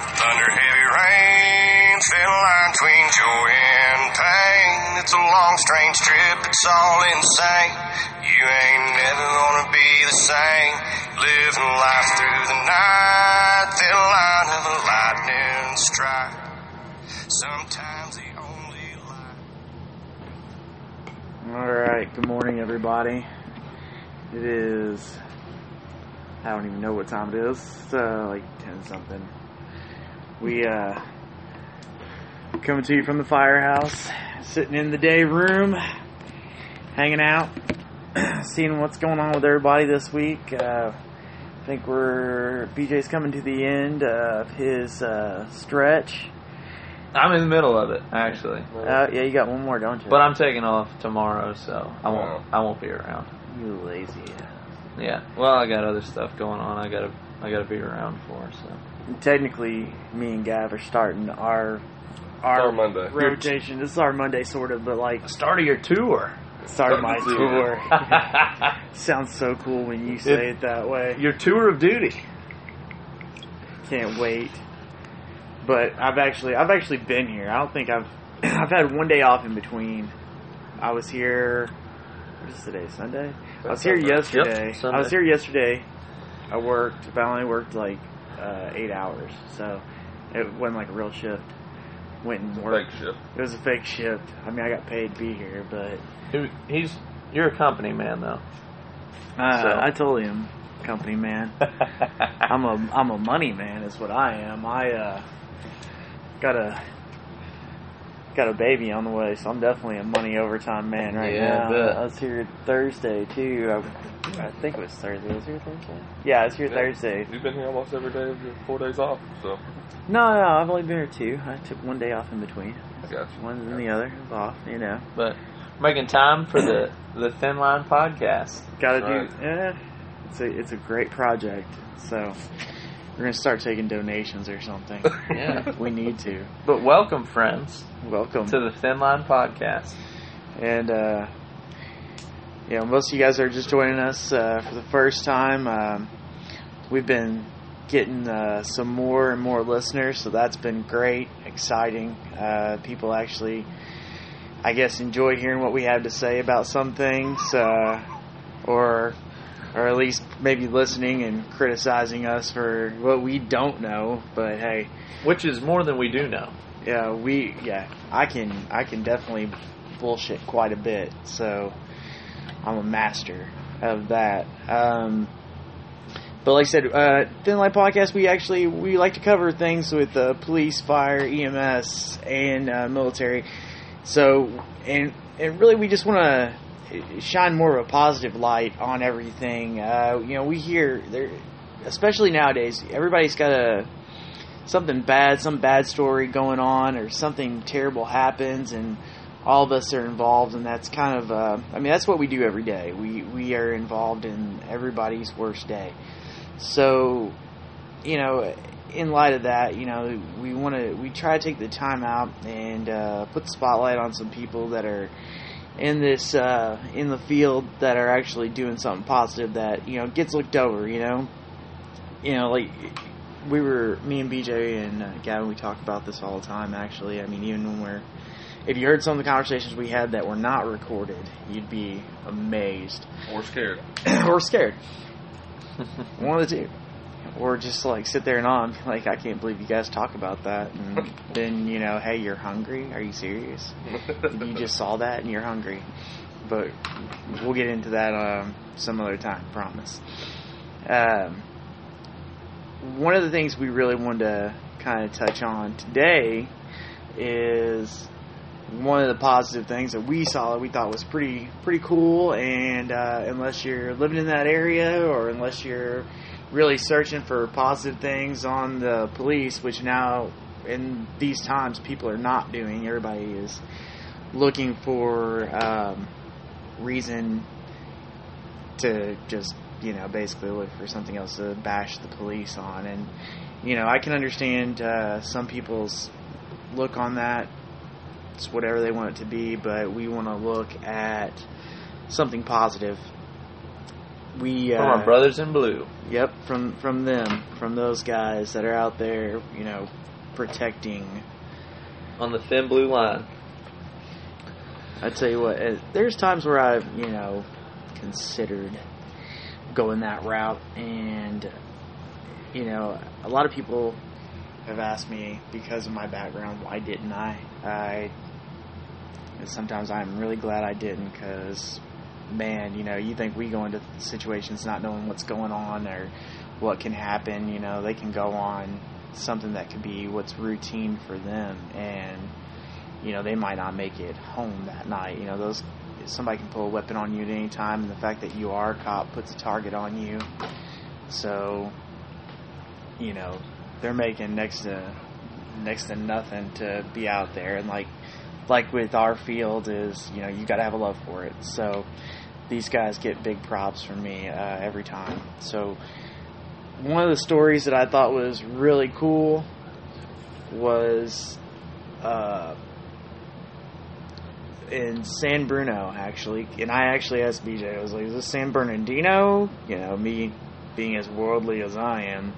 Thunder, heavy rain, thin line between joy and pain. It's a long, strange trip, it's all insane. You ain't never gonna be the same. Living life through the night, thin line of a lightning strike. Sometimes the only light. All right. Good morning, everybody. It is. I don't even know what time it is. It's uh, like ten something. We uh coming to you from the firehouse, sitting in the day room, hanging out, seeing what's going on with everybody this week. Uh, I think we're BJ's coming to the end of his uh, stretch. I'm in the middle of it, actually. Uh, yeah, you got one more, don't you? But I'm taking off tomorrow, so I won't. I won't be around. you lazy. ass. Yeah. Well, I got other stuff going on. I gotta. I gotta be around for. So. Technically me and Gav are starting our our our Monday. rotation. This is our Monday sort of, but like Start of your tour. start of my Starting tour. Sounds so cool when you say it that way. your tour of duty. Can't wait. But I've actually I've actually been here. I don't think I've I've had one day off in between. I was here. What is today? Sunday. I was here Sunday. yesterday. Yep, Sunday. I was here yesterday. I worked, but I only worked like uh, eight hours, so it wasn't like a real shift. Went and worked. Fake shift. It was a fake shift. I mean, I got paid to be here, but Who? He's. You're a company man, though. uh, So- I told him, company man, I'm a I'm a money man. Is what I am. I uh, got a got a baby on the way, so I'm definitely a money overtime man right Yeah, I now. bet. I was here Thursday too. I, I think it was Thursday. Was here Thursday? Yeah, I was here Yeah. Thursday. You've been here almost every day of your four days off, so No, no, I've only been here two. I took one day off in between. I got you. One and the other was off. You know, but making time for the the Thin Line podcast. got to do. Yeah, it's a it's a great project. So we're gonna start taking donations or something. Yeah. we need to. But welcome, friends, Welcome. to the Thin Line podcast. and uh, you know, most of you guys are just joining us uh, for the first time. Um, we've been getting uh, some more and more listeners, so that's been great, exciting. Uh, people actually, I guess, enjoy hearing what we have to say about some things, uh, or or at least maybe listening and criticizing us for what we don't know. But hey, Which is more than we do know. yeah, we yeah, I can I can definitely bullshit quite a bit. So I'm a master of that. Um, but like I said, uh, Thin Line Podcast, we actually we like to cover things with uh, police, fire, EMS, and uh, military. So and and really, we just want to shine more of a positive light on everything. Uh, you know, we hear there, especially nowadays, everybody's got a something bad, some bad story going on, or something terrible happens, and all of us are involved, and that's kind of, uh, I mean, that's what we do every day. We we are involved in everybody's worst day. So, you know, in light of that, you know, we want to we try to take the time out and uh, put the spotlight on some people that are in this uh, in the field that are actually doing something positive that you know gets looked over. You know, you know, like we were me and BJ and uh, Gavan. We talk about this all the time. Actually, I mean, even when we're if you heard some of the conversations we had that were not recorded, you'd be amazed Or scared. or scared. One of the two. Or just like sit there and on, like I can't believe you guys talk about that, and then you know, hey, you're hungry. Are you serious? you just saw that and you're hungry. But we'll get into that um, some other time, promise. Um, one of the things we really wanted to kind of touch on today is one of the positive things that we saw that we thought was pretty pretty cool. And uh, unless you're living in that area or unless you're really searching for positive things on the police, which now in these times people are not doing, everybody is looking for um, reason to just you know basically look for something else to bash the police on. And you know i can understand uh, some people's look on that. It's whatever they want it to be but we want to look at something positive we uh, From our brothers in blue. Yep, from from them, from those guys that are out there, you know, protecting. On the thin blue line. I tell you what, uh, there's times where I've you know considered going that route, and you know, a lot of people have asked me because of my background, why didn't I? I sometimes I'm really glad I didn't because man, you know, you think we go into situations not knowing what's going on or what can happen, you know, they can go on something that could be what's routine for them and you know, they might not make it home that night. You know, those somebody can pull a weapon on you at any time and the fact that you are a cop puts a target on you. So, you know, they're making next to next to nothing to be out there and like like with our field is you know you got to have a love for it so these guys get big props from me uh, every time. So one of the stories that i thought was really cool was uh, in san bruno actually. And i actually asked bj i was like is this san bernardino? You know me being as worldly as i am.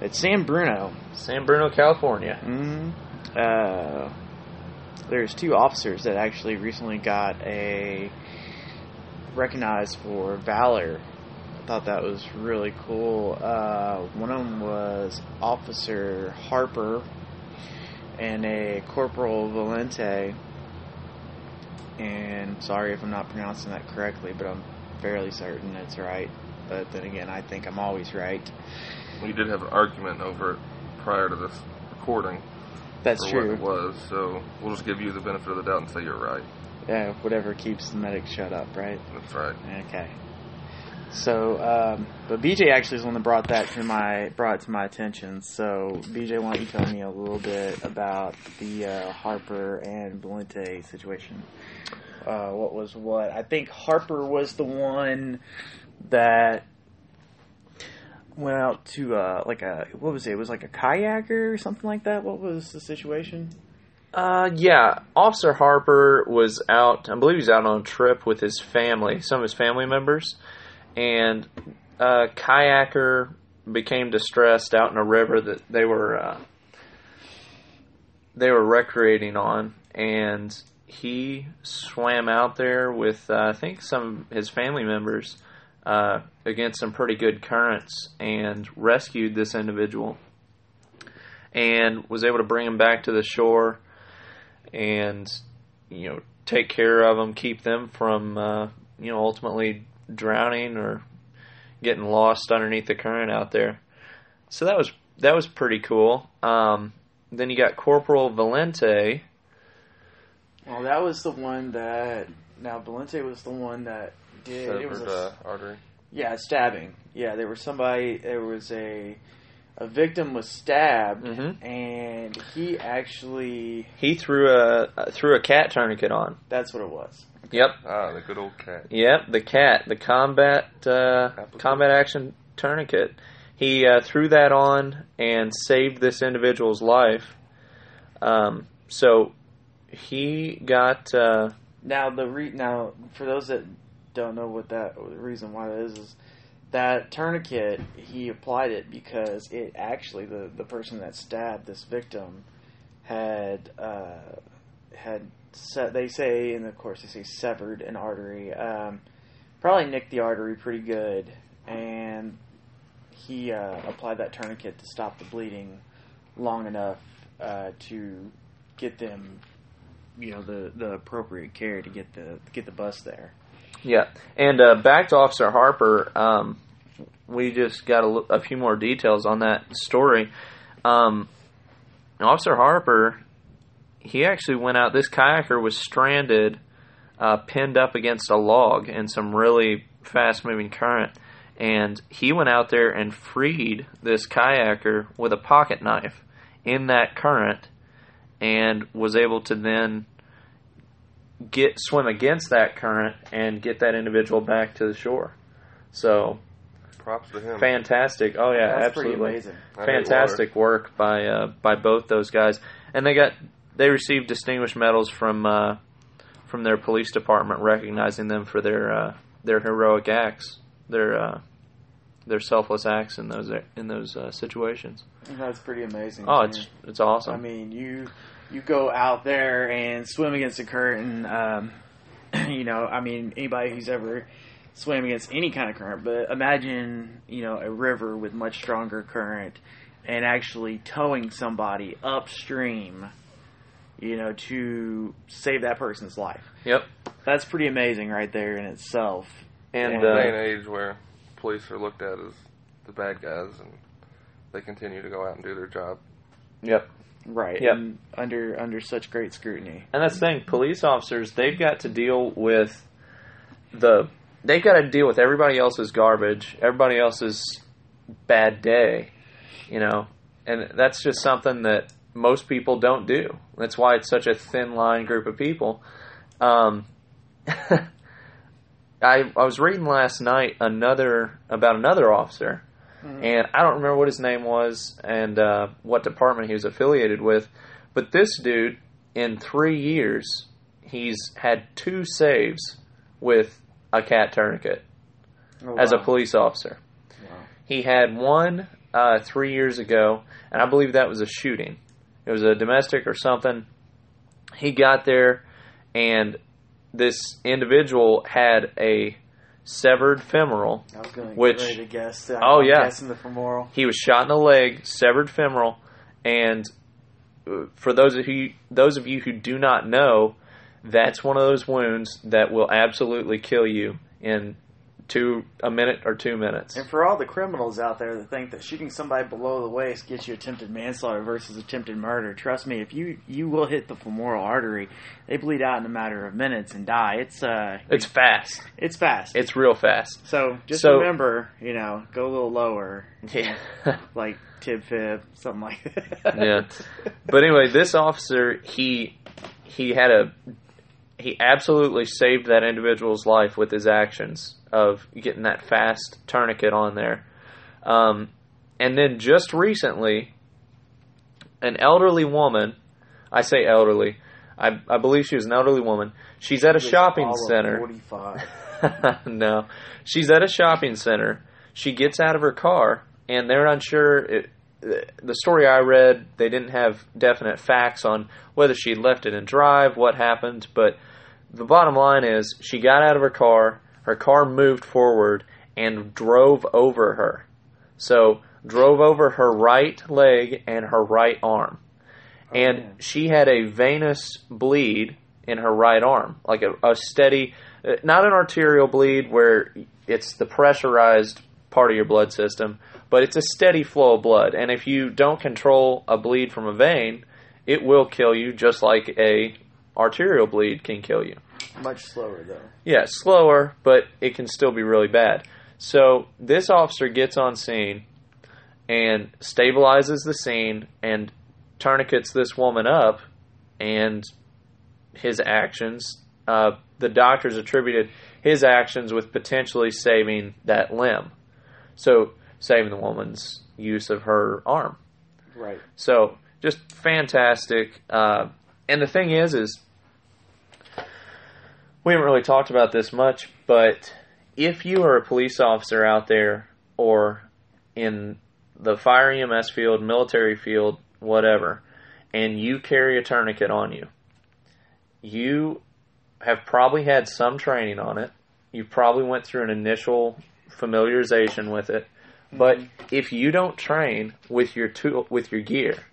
It's san bruno. San Bruno, California. Mm, uh, there's two officers that actually recently got a recognized for valor. I thought that was really cool. Uh, one of them was Officer Harper and a Corporal Valente. And sorry if I'm not pronouncing that correctly, but I'm fairly certain it's right. But then again, I think I'm always right. We did have an argument over it prior to this recording. That's true. What it was, so we'll just give you the benefit of the doubt and say you're right. Yeah, whatever keeps the medic shut up, right? That's right. Okay. So, um, but BJ actually is the one that brought that to my brought to my attention. So, BJ, why don't you tell me a little bit about the uh, Harper and Valente situation? Uh, what was what? I think Harper was the one that went out to uh, like a what was it? It was like a kayaker or something like that. What was the situation? Uh, yeah. Officer Harper was out. I believe he's out on a trip with his family, some of his family members, and a kayaker became distressed out in a river that they were uh, they were recreating on, and he swam out there with uh, I think some of his family members uh, against some pretty good currents and rescued this individual and was able to bring him back to the shore and you know take care of them, keep them from uh, you know ultimately drowning or getting lost underneath the current out there. So that was that was pretty cool. Um, then you got Corporal Valente. Well, that was the one that now Valente was the one that did it was a, uh, artery. Yeah, stabbing. Yeah, there was somebody. There was a a victim was stabbed, Mhm. and he actually He threw a uh, threw a cat tourniquet on. that's what it was. Yep, Ah, the good old cat. Yep, the cat, the combat uh, combat action tourniquet. He uh, threw that on and saved this individual's life. Um, so he got uh, Now the re- now for those that don't know what that the reason why that is is that tourniquet he applied it because it actually the the person that stabbed this victim had uh, had se- they say and of course they say severed an artery um, probably nicked the artery pretty good and he uh, applied that tourniquet to stop the bleeding long enough uh, to get them you know the the appropriate care to get the get the bus there. Yeah. And uh, back to Officer Harper. Um, we just got a few more details on that story. Um, Officer Harper, he actually went out. This kayaker was stranded, uh, pinned up against a log in some really fast moving current. And he went out there and freed this kayaker with a pocket knife in that current and was able to then get swim against that current and get that individual back to the shore. So Props to him. fantastic! Oh yeah, That's absolutely amazing. Fantastic work by uh, by both those guys, and they got they received distinguished medals from uh, from their police department, recognizing them for their uh, their heroic acts. their uh, their selfless acts in those in those uh, situations. That's pretty amazing. Oh, too. it's it's awesome. I mean, you you go out there and swim against the current, and um, you know, I mean, anybody who's ever swam against any kind of current, but imagine you know a river with much stronger current, and actually towing somebody upstream, you know, to save that person's life. yep. That's pretty amazing right there in itself. And In a day and uh, age where police are looked at as the bad guys and they continue to go out and do their job. yep. Right. Yep. And under under such great scrutiny. And that's the thing, police officers, they've got to deal with the they've got to deal with everybody else's garbage, everybody else's bad day, you know. And that's just something that most people don't do. That's why it's such a thin line group of people. Um I I was reading last night another about another officer and I don't remember what his name was and uh, what department he was affiliated with. But this dude, in three years, he's had two saves with a cat tourniquet Oh, as a police officer. Wow. He had one uh, three years ago, and I believe that was a shooting. It was a domestic or something. He got there, and this individual had a severed femoral I was going Which- to guess. Oh, I'm yeah. guessing the femoral. He was shot in the leg, severed femoral, and uh, for those of you those of you who do not know, that's one of those wounds that will absolutely kill you in two a minute or two minutes. And for all the criminals out there that think that shooting somebody below the waist gets you attempted manslaughter versus attempted murder, trust me, if you you will hit the femoral artery, they bleed out in a matter of minutes and die. It's uh, It's fast. it's fast. It's real fast. so just So- remember, you know, go a little lower, Yeah. like tib fib, something like that. Yeah. But anyway, this officer he he had a he absolutely saved that individual's life with his actions of getting that fast tourniquet on there. Um, and then just recently, an elderly woman, I say elderly, I, I believe she was an elderly woman. She's at a shopping center. Forty-five. no, she's at a shopping center. She gets out of her car, and they're unsure. It, the story I read, they didn't have definite facts on whether she left it in drive, what happened, but the bottom line is she got out of her car, her car moved forward, and drove over her. So, drove over her right leg and her right arm. And she had a venous bleed in her right arm, like a, a steady, uh, not an arterial bleed where it's the pressurized part of your blood system, but it's a steady flow of blood. And if you don't control a bleed from a vein, it will kill you just like a arterial bleed can kill you. Much slower though. Yeah, slower, but it can still be really bad. So this officer gets on scene and stabilizes the scene and tourniquets this woman up, and his actions, uh, the doctors attributed his actions with potentially saving that limb. So saving the woman's use of her arm. Right. So just fantastic. Uh, and the thing is, is we haven't really talked about this much, but if you are a police officer out there or in the fire EMS field, military field, whatever, and you carry a tourniquet on you, you have probably had some training on it. You probably went through an initial familiarization with it. But mm-hmm. if you don't train with your tool, with your gear,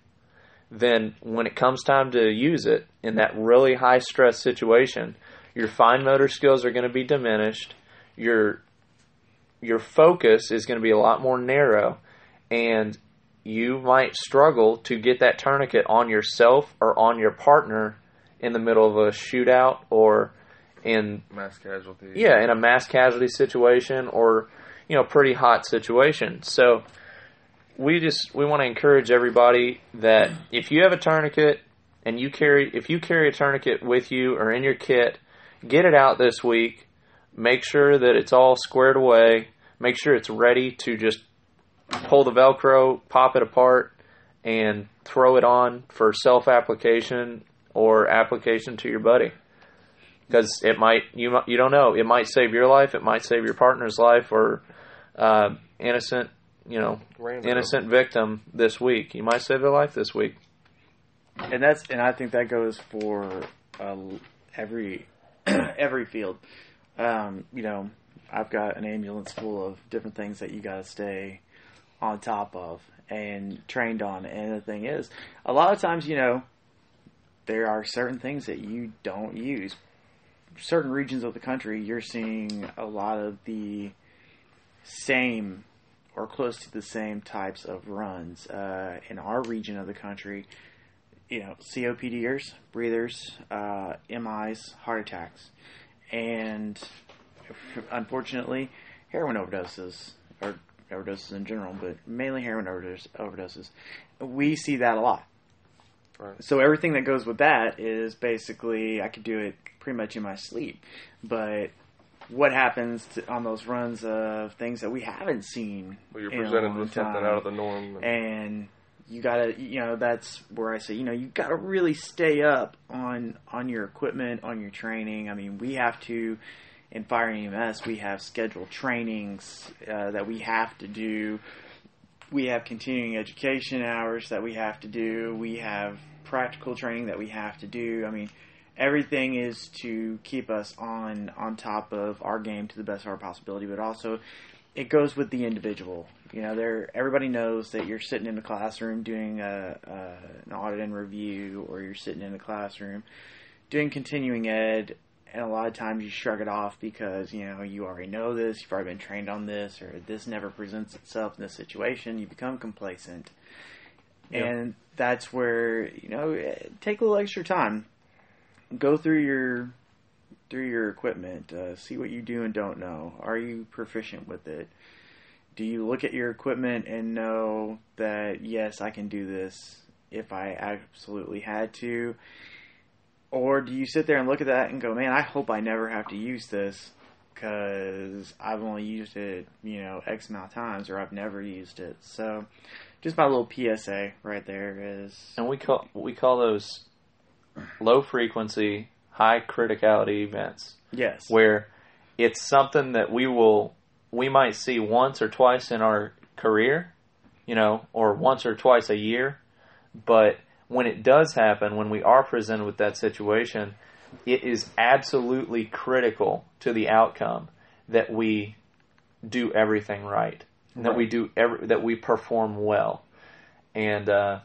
then when it comes time to use it in that really high stress situation, your fine motor skills are going to be diminished. Your your focus is going to be a lot more narrow, and you might struggle to get that tourniquet on yourself or on your partner in the middle of a shootout or in Mass casualty. yeah, in a mass casualty situation or you know pretty hot situation. So we just we want to encourage everybody that if you have a tourniquet and you carry if you carry a tourniquet with you or in your kit, get it out this week. Make sure that it's all squared away. Make sure it's ready to just pull the velcro, pop it apart and throw it on for self application or application to your buddy. Because it might you you don't know it might save your life, it might save your partner's life, or uh, innocent you know Random. innocent victim this week. You might save their life this week. and that's and I think that goes for uh, every every field. Um, you know, I've got an ambulance full of different things that you got to stay on top of and trained on. And the thing is, a lot of times, you know, there are certain things that you don't use. Certain regions of the country, you're seeing a lot of the same or close to the same types of runs. Uh, in our region of the country, you know, COPDers, breathers, uh, MIs, heart attacks, and unfortunately, heroin overdoses or overdoses in general, but mainly heroin overdose, overdoses. We see that a lot. Right. So everything that goes with that is basically I could do it pretty much in my sleep, but what happens to, on those runs of things that we haven't seen? Well, you're presented with something out of the norm. And, and you gotta you know that's where i say you know you gotta really stay up on on your equipment on your training i mean we have to in fire ems we have scheduled trainings uh, that we have to do we have continuing education hours that we have to do we have practical training that we have to do i mean everything is to keep us on on top of our game to the best of our possibility but also it goes with the individual. You know, there everybody knows that you're sitting in the classroom doing a, a an audit and review, or you're sitting in the classroom doing continuing ed, and a lot of times you shrug it off because you know you already know this, you've already been trained on this, or this never presents itself in this situation. You become complacent, Yeah. and that's where you know take a little extra time, go through your through your equipment, uh, see what you do and don't know. Are you proficient with it? Do you look at your equipment and know that yes, I can do this if I absolutely had to? Or do you sit there and look at that and go, man, I hope I never have to use this because I've only used it, you know, X amount of times or I've never used it. So, just my little PSA right there is And we call we call those low frequency, high criticality events. yes, where it's something that we will we might see once or twice in our career, you know, or once or twice a year, but when it does happen, when we are presented with that situation, it is absolutely critical to the outcome that we do everything right, that we do every, that we perform well, and uh,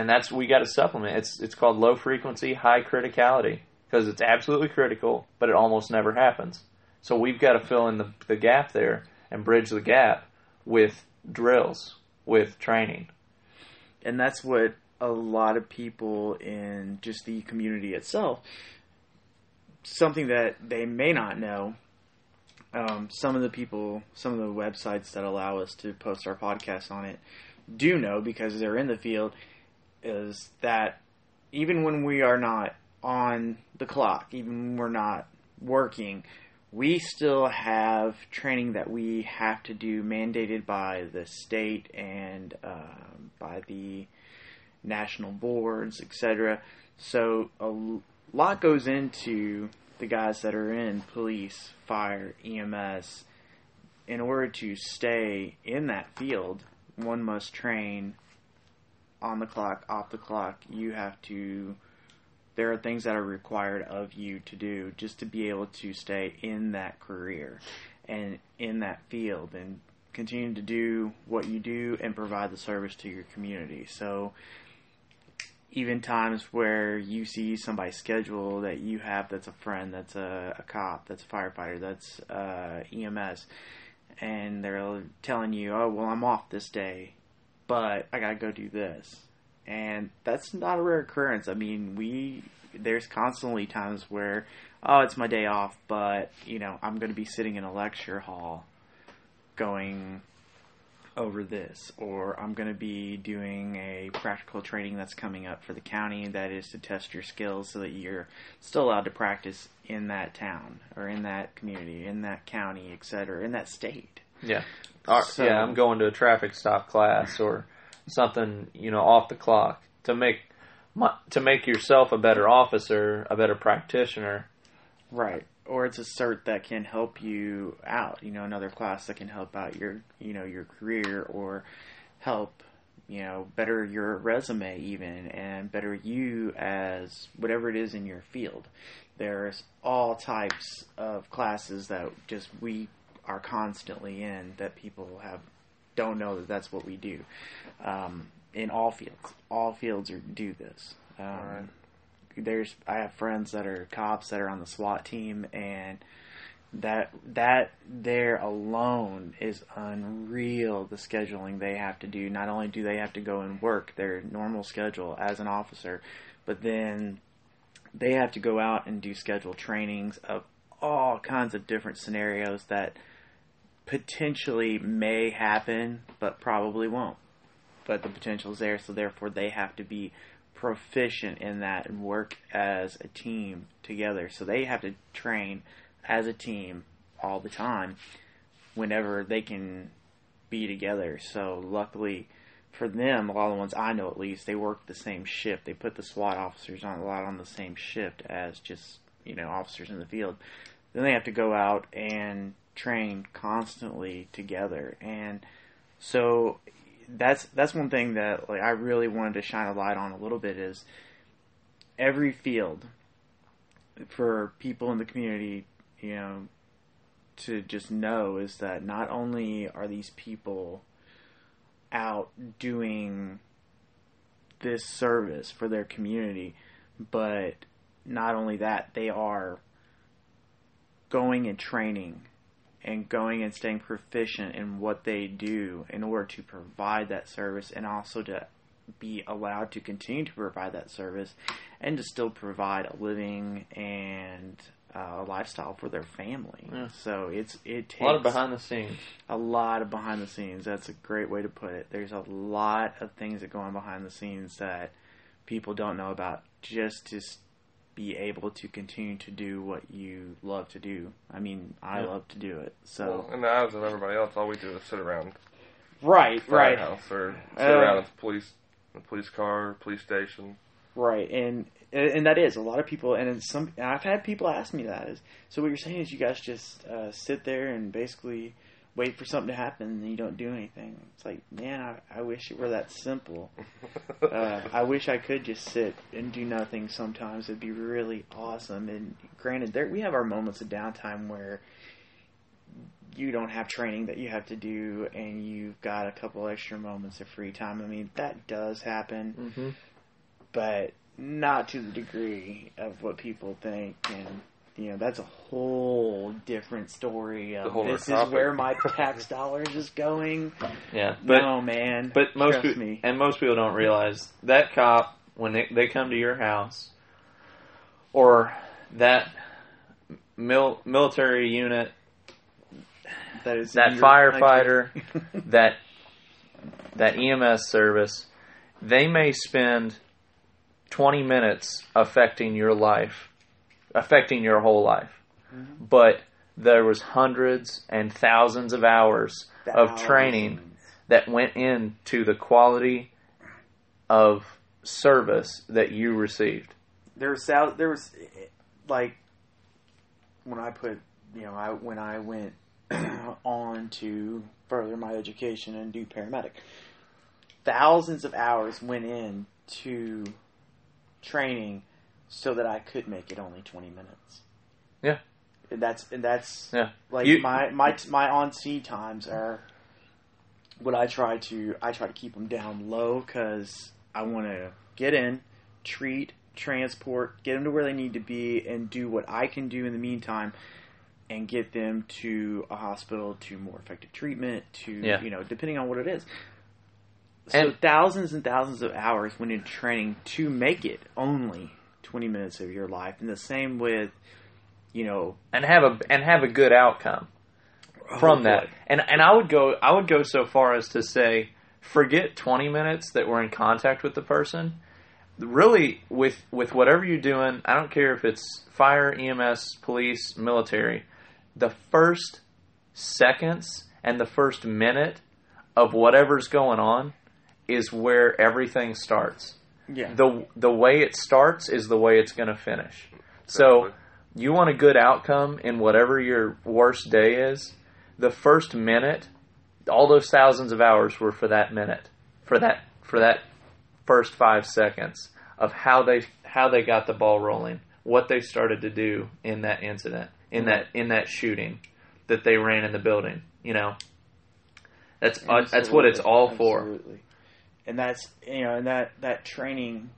and that's we got to supplement. It's it's called low frequency, high criticality because it's absolutely critical, but it almost never happens. So we've got to fill in the, the gap there and bridge the gap with drills, with training. and that's what a lot of people in just the community itself something that they may not know um, some of the people some of the websites that allow us to post our podcast on it do know because they're in the field is that even when we are not on the clock even when we're not working we still have training that we have to do mandated by the state and um, by the national boards, etc. So a lot goes into the guys that are in police, fire, EMS. In order to stay in that field, one must train on the clock, off the clock. You have to. There are things that are required of you to do just to be able to stay in that career and in that field and continue to do what you do and provide the service to your community. So even times where you see somebody's schedule that you have that's a friend, that's a, a cop, that's a firefighter, that's uh, EMS, and they're telling you, oh, well, I'm off this day, but I got to go do this. And that's not a rare occurrence. I mean, we, there's constantly times where, oh, it's my day off, but, you know, I'm to be sitting in a lecture hall going over this, or I'm going to be doing a practical training that's coming up for the county that is to test your skills so that you're still allowed to practice in that town or in that community, in that county, etc., in that state. Yeah. So- yeah, I'm going to a traffic stop class or something, you know, off the clock to make my, to make yourself a better officer, a better practitioner. Right. Or it's a cert that can help you out, you know, another class that can help out your, you know, your career or help, you know, better your resume even and better you as whatever it is in your field. There's all types of classes that just we are constantly in that people have don't know that that's what we do. Um, in all fields, all fields are, do this. Um, Right. There's I have friends that are cops that are on the SWAT team, and that that there alone is unreal. The scheduling they have to do. Not only do they have to go and work their normal schedule as an officer, but then they have to go out and do scheduled trainings of all kinds of different scenarios that potentially may happen, but probably won't. But the potential is there, so therefore they have to be proficient in that and work as a team together. So they have to train as a team all the time whenever they can be together. So luckily for them, a lot of the ones I know at least, they work the same shift. They put the SWAT officers on a lot on the same shift as just, you know, officers in the field. Then they have to go out and train constantly together. And so that's that's one thing that like I really wanted to shine a light on a little bit is every field for people in the community, you know, to just know is that not only are these people out doing this service for their community, but not only that, they are going and training and going and staying proficient in what they do in order to provide that service and also to be allowed to continue to provide that service and to still provide a living and uh, a lifestyle for their family. Yeah. So it's it takes A lot of behind the scenes. a lot of behind the scenes. That's a great way to put it. There's a lot of things that go on behind the scenes that people don't know about just to be able to continue to do what you love to do. I mean, I Yeah. love to do it. So Well, in the eyes of everybody else, all we do is sit around right, right, firehouse or sit Uh, around at the police, the police car, police station. right, and and that is a lot of people. And it's some and I've had people ask me that is so. What you're saying is you guys just uh, sit there and basically wait for something to happen and you don't do anything. It's like, man, I, I wish it were that simple. uh, I wish I could just sit and do nothing sometimes. It'd be really awesome. And granted, there we have our moments of downtime where you don't have training that you have to do, and you've got a couple extra moments of free time. I mean, that does happen, Mm-hmm. but not to the degree of what people think. And you know, that's a whole different story. Of, this is where my tax dollars is going. Yeah, but no, man. but most Trust people me. and most people don't realize that cop when they, they come to your house or that mil, military unit that is that firefighter, that that EMS service, they may spend 20 minutes affecting your life, affecting your whole life. Mm-hmm. But there was hundreds and thousands of hours of training that went into the quality of service that you received. there was there was like when I put you know I when I went on to further my education and do paramedic, thousands of hours went in to training so that I could make it only twenty minutes. Yeah. and that's and that's Yeah. like You- my my my on scene times are what I try to I try to keep them down low because I want to get in, treat, transport, get them to where they need to be, and do what I can do in the meantime, and get them to a hospital to more effective treatment. To Yeah. you know, depending on what it is. So And- thousands and thousands of hours went into training to make it only twenty minutes of your life, and the same with you know and have a and have a good outcome from that. And and I would go I would go so far as to say forget 20 minutes that we're in contact with the person. Really with with whatever you're doing, I don't care if it's fire, EMS, police, military, the first seconds and the first minute of whatever's going on is where everything starts Yeah. the the way it starts is the way it's going to finish. So you want a good outcome in whatever your worst day is, the first minute, all those thousands of hours were for that minute, for that for that first five seconds of how they how they got the ball rolling, what they started to do in that incident, in that in that shooting that they ran in the building. You know, that's uh, that's what it's all for. Absolutely. And that's you know, and that that training,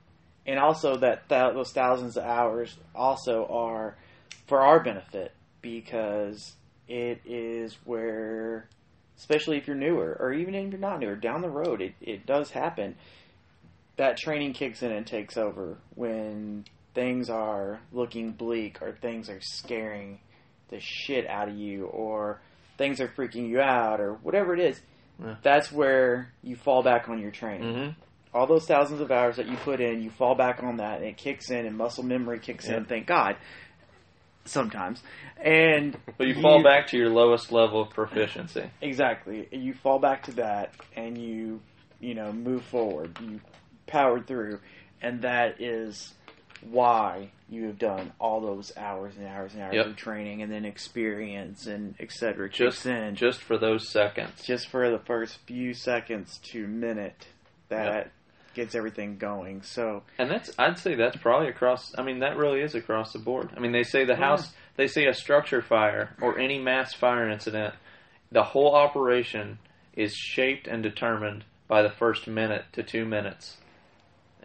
and also that th- those thousands of hours also are for our benefit because it is where, especially if you're newer or even if you're not newer, down the road it it does happen. That training kicks in and takes over when things are looking bleak or things are scaring the shit out of you or things are freaking you out or whatever it is Yeah. that's where you fall back on your training. hmm All those thousands of hours that you put in, you fall back on that, and it kicks in, and muscle memory kicks Yeah. in. Thank God. Sometimes, and But you fall back to your lowest level of proficiency. exactly. You fall back to that, and you you know move forward. You powered through, and that is why you have done all those hours and hours and hours Yep. of training, and then experience and et cetera. Just in just for those seconds. just for the first few seconds to minute that Yep. gets everything going. So And that's I'd say that's probably across I mean that really is across the board. I mean they say the house they say a structure fire or any mass fire incident, the whole operation is shaped and determined by the first minute to 2 minutes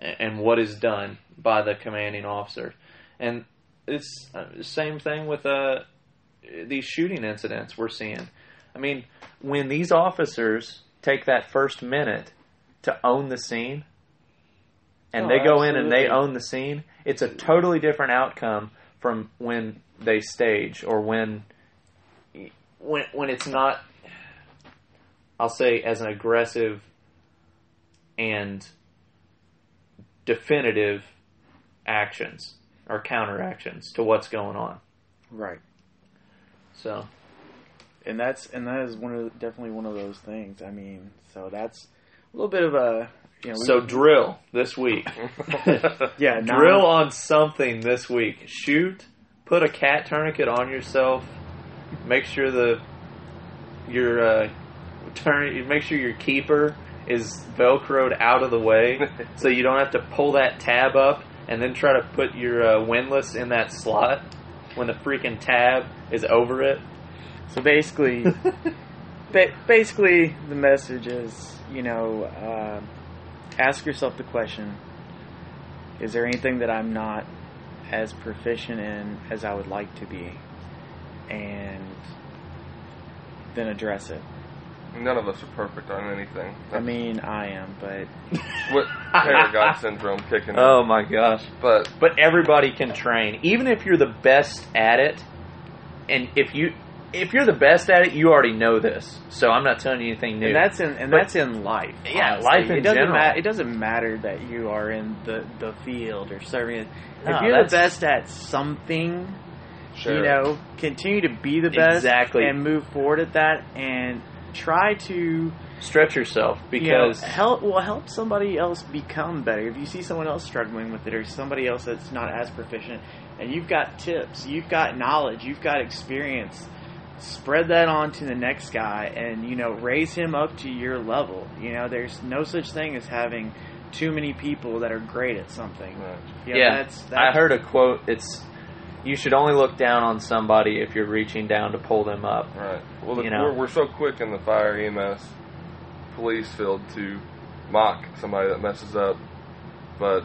and what is done by the commanding officer. And it's uh, the same thing with uh these shooting incidents we're seeing. I mean, when these officers take that first minute to own the scene, and Oh, they go in and they own the scene, it's a totally different outcome from when they stage or when when when it's not I'll say as an aggressive and definitive actions or counteractions to what's going on. right, So and that's and that is one of definitely one of those things. I mean, so that's a little bit of a you know. we- so drill this week. yeah, now- drill on something this week. Shoot, put a cat tourniquet on yourself. Make sure the your uh, turn. Make sure your keeper is velcroed out of the way, so you don't have to pull that tab up and then try to put your uh, windlass in that slot when the freaking tab is over it. So basically, ba- basically the message is you know uh, ask yourself the question: Is there anything that I'm not as proficient in as I would like to be? And then address it. None of us are perfect on anything. I mean, I am, but what Paragon syndrome kicking. in. oh my gosh! But But everybody can train, even if you're the best at it. And if you if you're the best at it, you already know this. So I'm not telling you anything new. and that's in and But- that's in life. Yeah, honestly. life in it doesn't general. ma- it doesn't matter that you are in the the field or serving. it. No, if you're the that's- best at something, sure. you know, continue to be the best Exactly. and move forward at that and try to stretch yourself you know, because help will help somebody else become better. If you see someone else struggling with it or somebody else that's not as proficient and you've got tips, you've got knowledge, you've got experience, spread that on to the next guy and you know, raise him up to your level. You know, there's no such thing as having too many people that are great at something. Right. You know, yeah, that's, that's I heard a quote. It's you should only look down on somebody if you're reaching down to pull them up. Right. Well, the, You know. we're, we're so quick in the fire EMS police field to mock somebody that messes up, but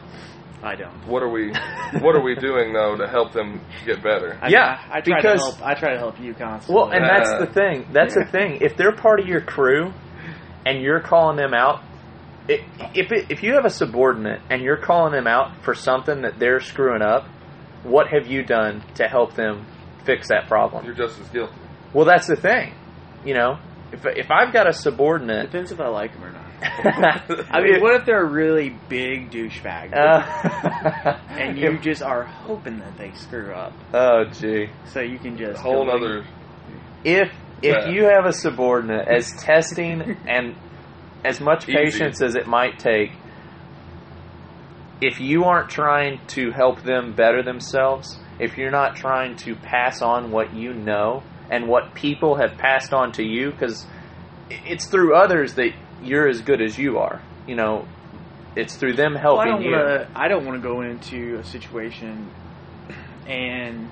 I don't. what are we what are we doing though to help them get better? I, Yeah, I, I try because- to help. I try to help you constantly. Well, and that's Uh, the thing. That's the thing. If they're part of your crew, and you're calling them out, i if it, if you have a subordinate and you're calling them out for something that they're screwing up, what have you done to help them fix that problem? You're just as guilty. Well, that's the thing. You know, if if I've got a subordinate, depends if I like them or not. I I mean, what if they're a really big douchebag Uh, and you just are hoping that they screw up, oh, gee. so you can just Whole other If if Yeah. you have a subordinate as testing and as much Easy. patience as it might take, if you aren't trying to help them better themselves, if you're not trying to pass on what you know and what people have passed on to you, because it's through others that you're as good as you are. You know, it's through them Well, I helping don't you. I don't want to go into a situation and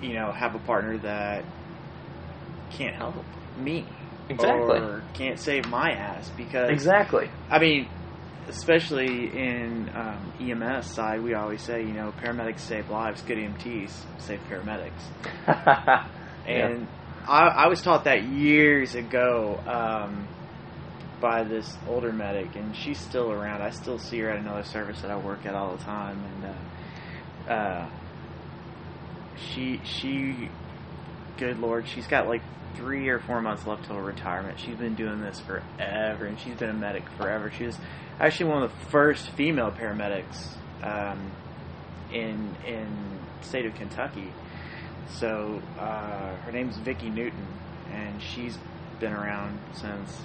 you know have a partner that can't help me Exactly. or can't save my ass because Exactly. I mean, especially in um, EMS side, we always say you know paramedics save lives, good EMTs save paramedics. And I, I was taught that years ago um, by this older medic, and she's still around. I still see her at another service that I work at all the time, and uh, uh, she she, good lord, she's got like three or four months left till retirement. She's been doing this forever, and she's been a medic forever. She was actually one of the first female paramedics um, in in state of Kentucky. So uh, her name's Vicky Newton, and she's been around since.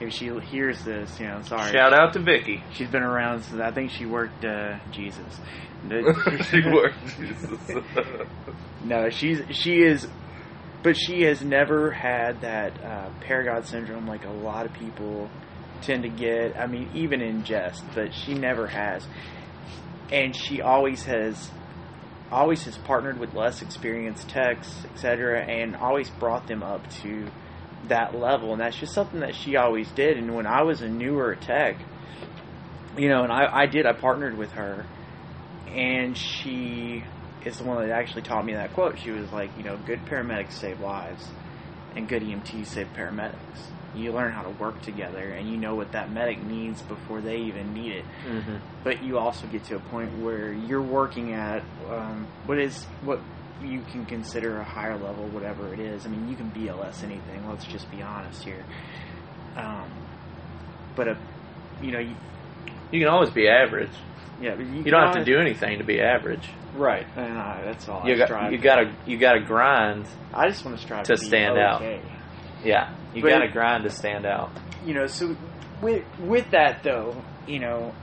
If she hears this, you know, sorry. Shout out to Vicky. She's been around since I think she worked uh, Jesus. she worked. Jesus. No, she's she is, but she has never had that uh, paragod syndrome like a lot of people tend to get. I mean, even in jest, but she never has, and she always has, always has partnered with less experienced techs, etc., and always brought them up to that level, and that's just something that she always did. And when I was a newer tech, you know, and I, I did, I partnered with her, and she is the one that actually taught me that quote. She was like, you know, good paramedics save lives, and good EMTs save paramedics. You learn how to work together, and you know what that medic needs before they even need it. Mm-hmm. But you also get to a point where you're working at um, what is what you can consider a higher level, whatever it is. I mean, you can BLS anything. Let's just be honest here. Um, but a, you know, you, You can always be average. Yeah, but you, You don't have to do anything to be average. right. And I, that's all. You I got strive you got to you got to grind. I just want to strive to be stand out. Yeah, you got to grind to stand out. You know, so with with that though, you know,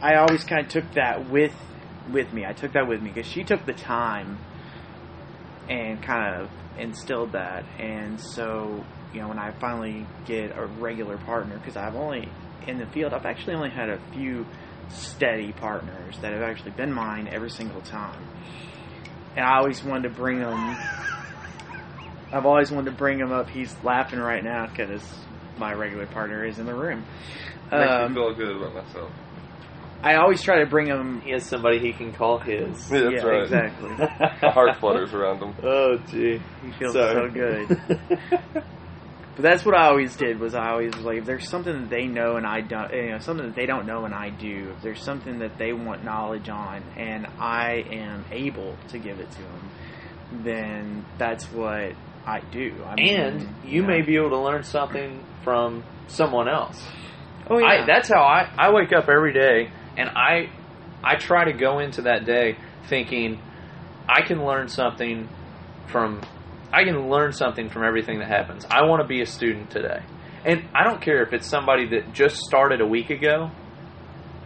I always kind of took that with with me. I took that with me because she took the time and kind of instilled that. And so, you know, when I finally get a regular partner, because I've only in the field, I've actually only had a few steady partners that have actually been mine every single time. And I always wanted to bring them. I've always wanted to bring him up. He's laughing right now because my regular partner is in the room. Makes Um, me feel good about myself. I always try to bring him. He has somebody he can call his. Yeah, that's yeah, right. exactly. My heart flutters around him. Oh, gee. He feels Sorry. so good. But that's what I always did. Was I always was like, if there's something that they know and I don't, you know, something that they don't know and I do. If there's something that they want knowledge on and I am able to give it to them, then that's what I do. I mean, and you know. may be able to learn something from someone else. Oh yeah. I, that's how I, I wake up every day and I I try to go into that day thinking I can learn something from I can learn something from everything that happens. I want to be a student today. And I don't care if it's somebody that just started a week ago.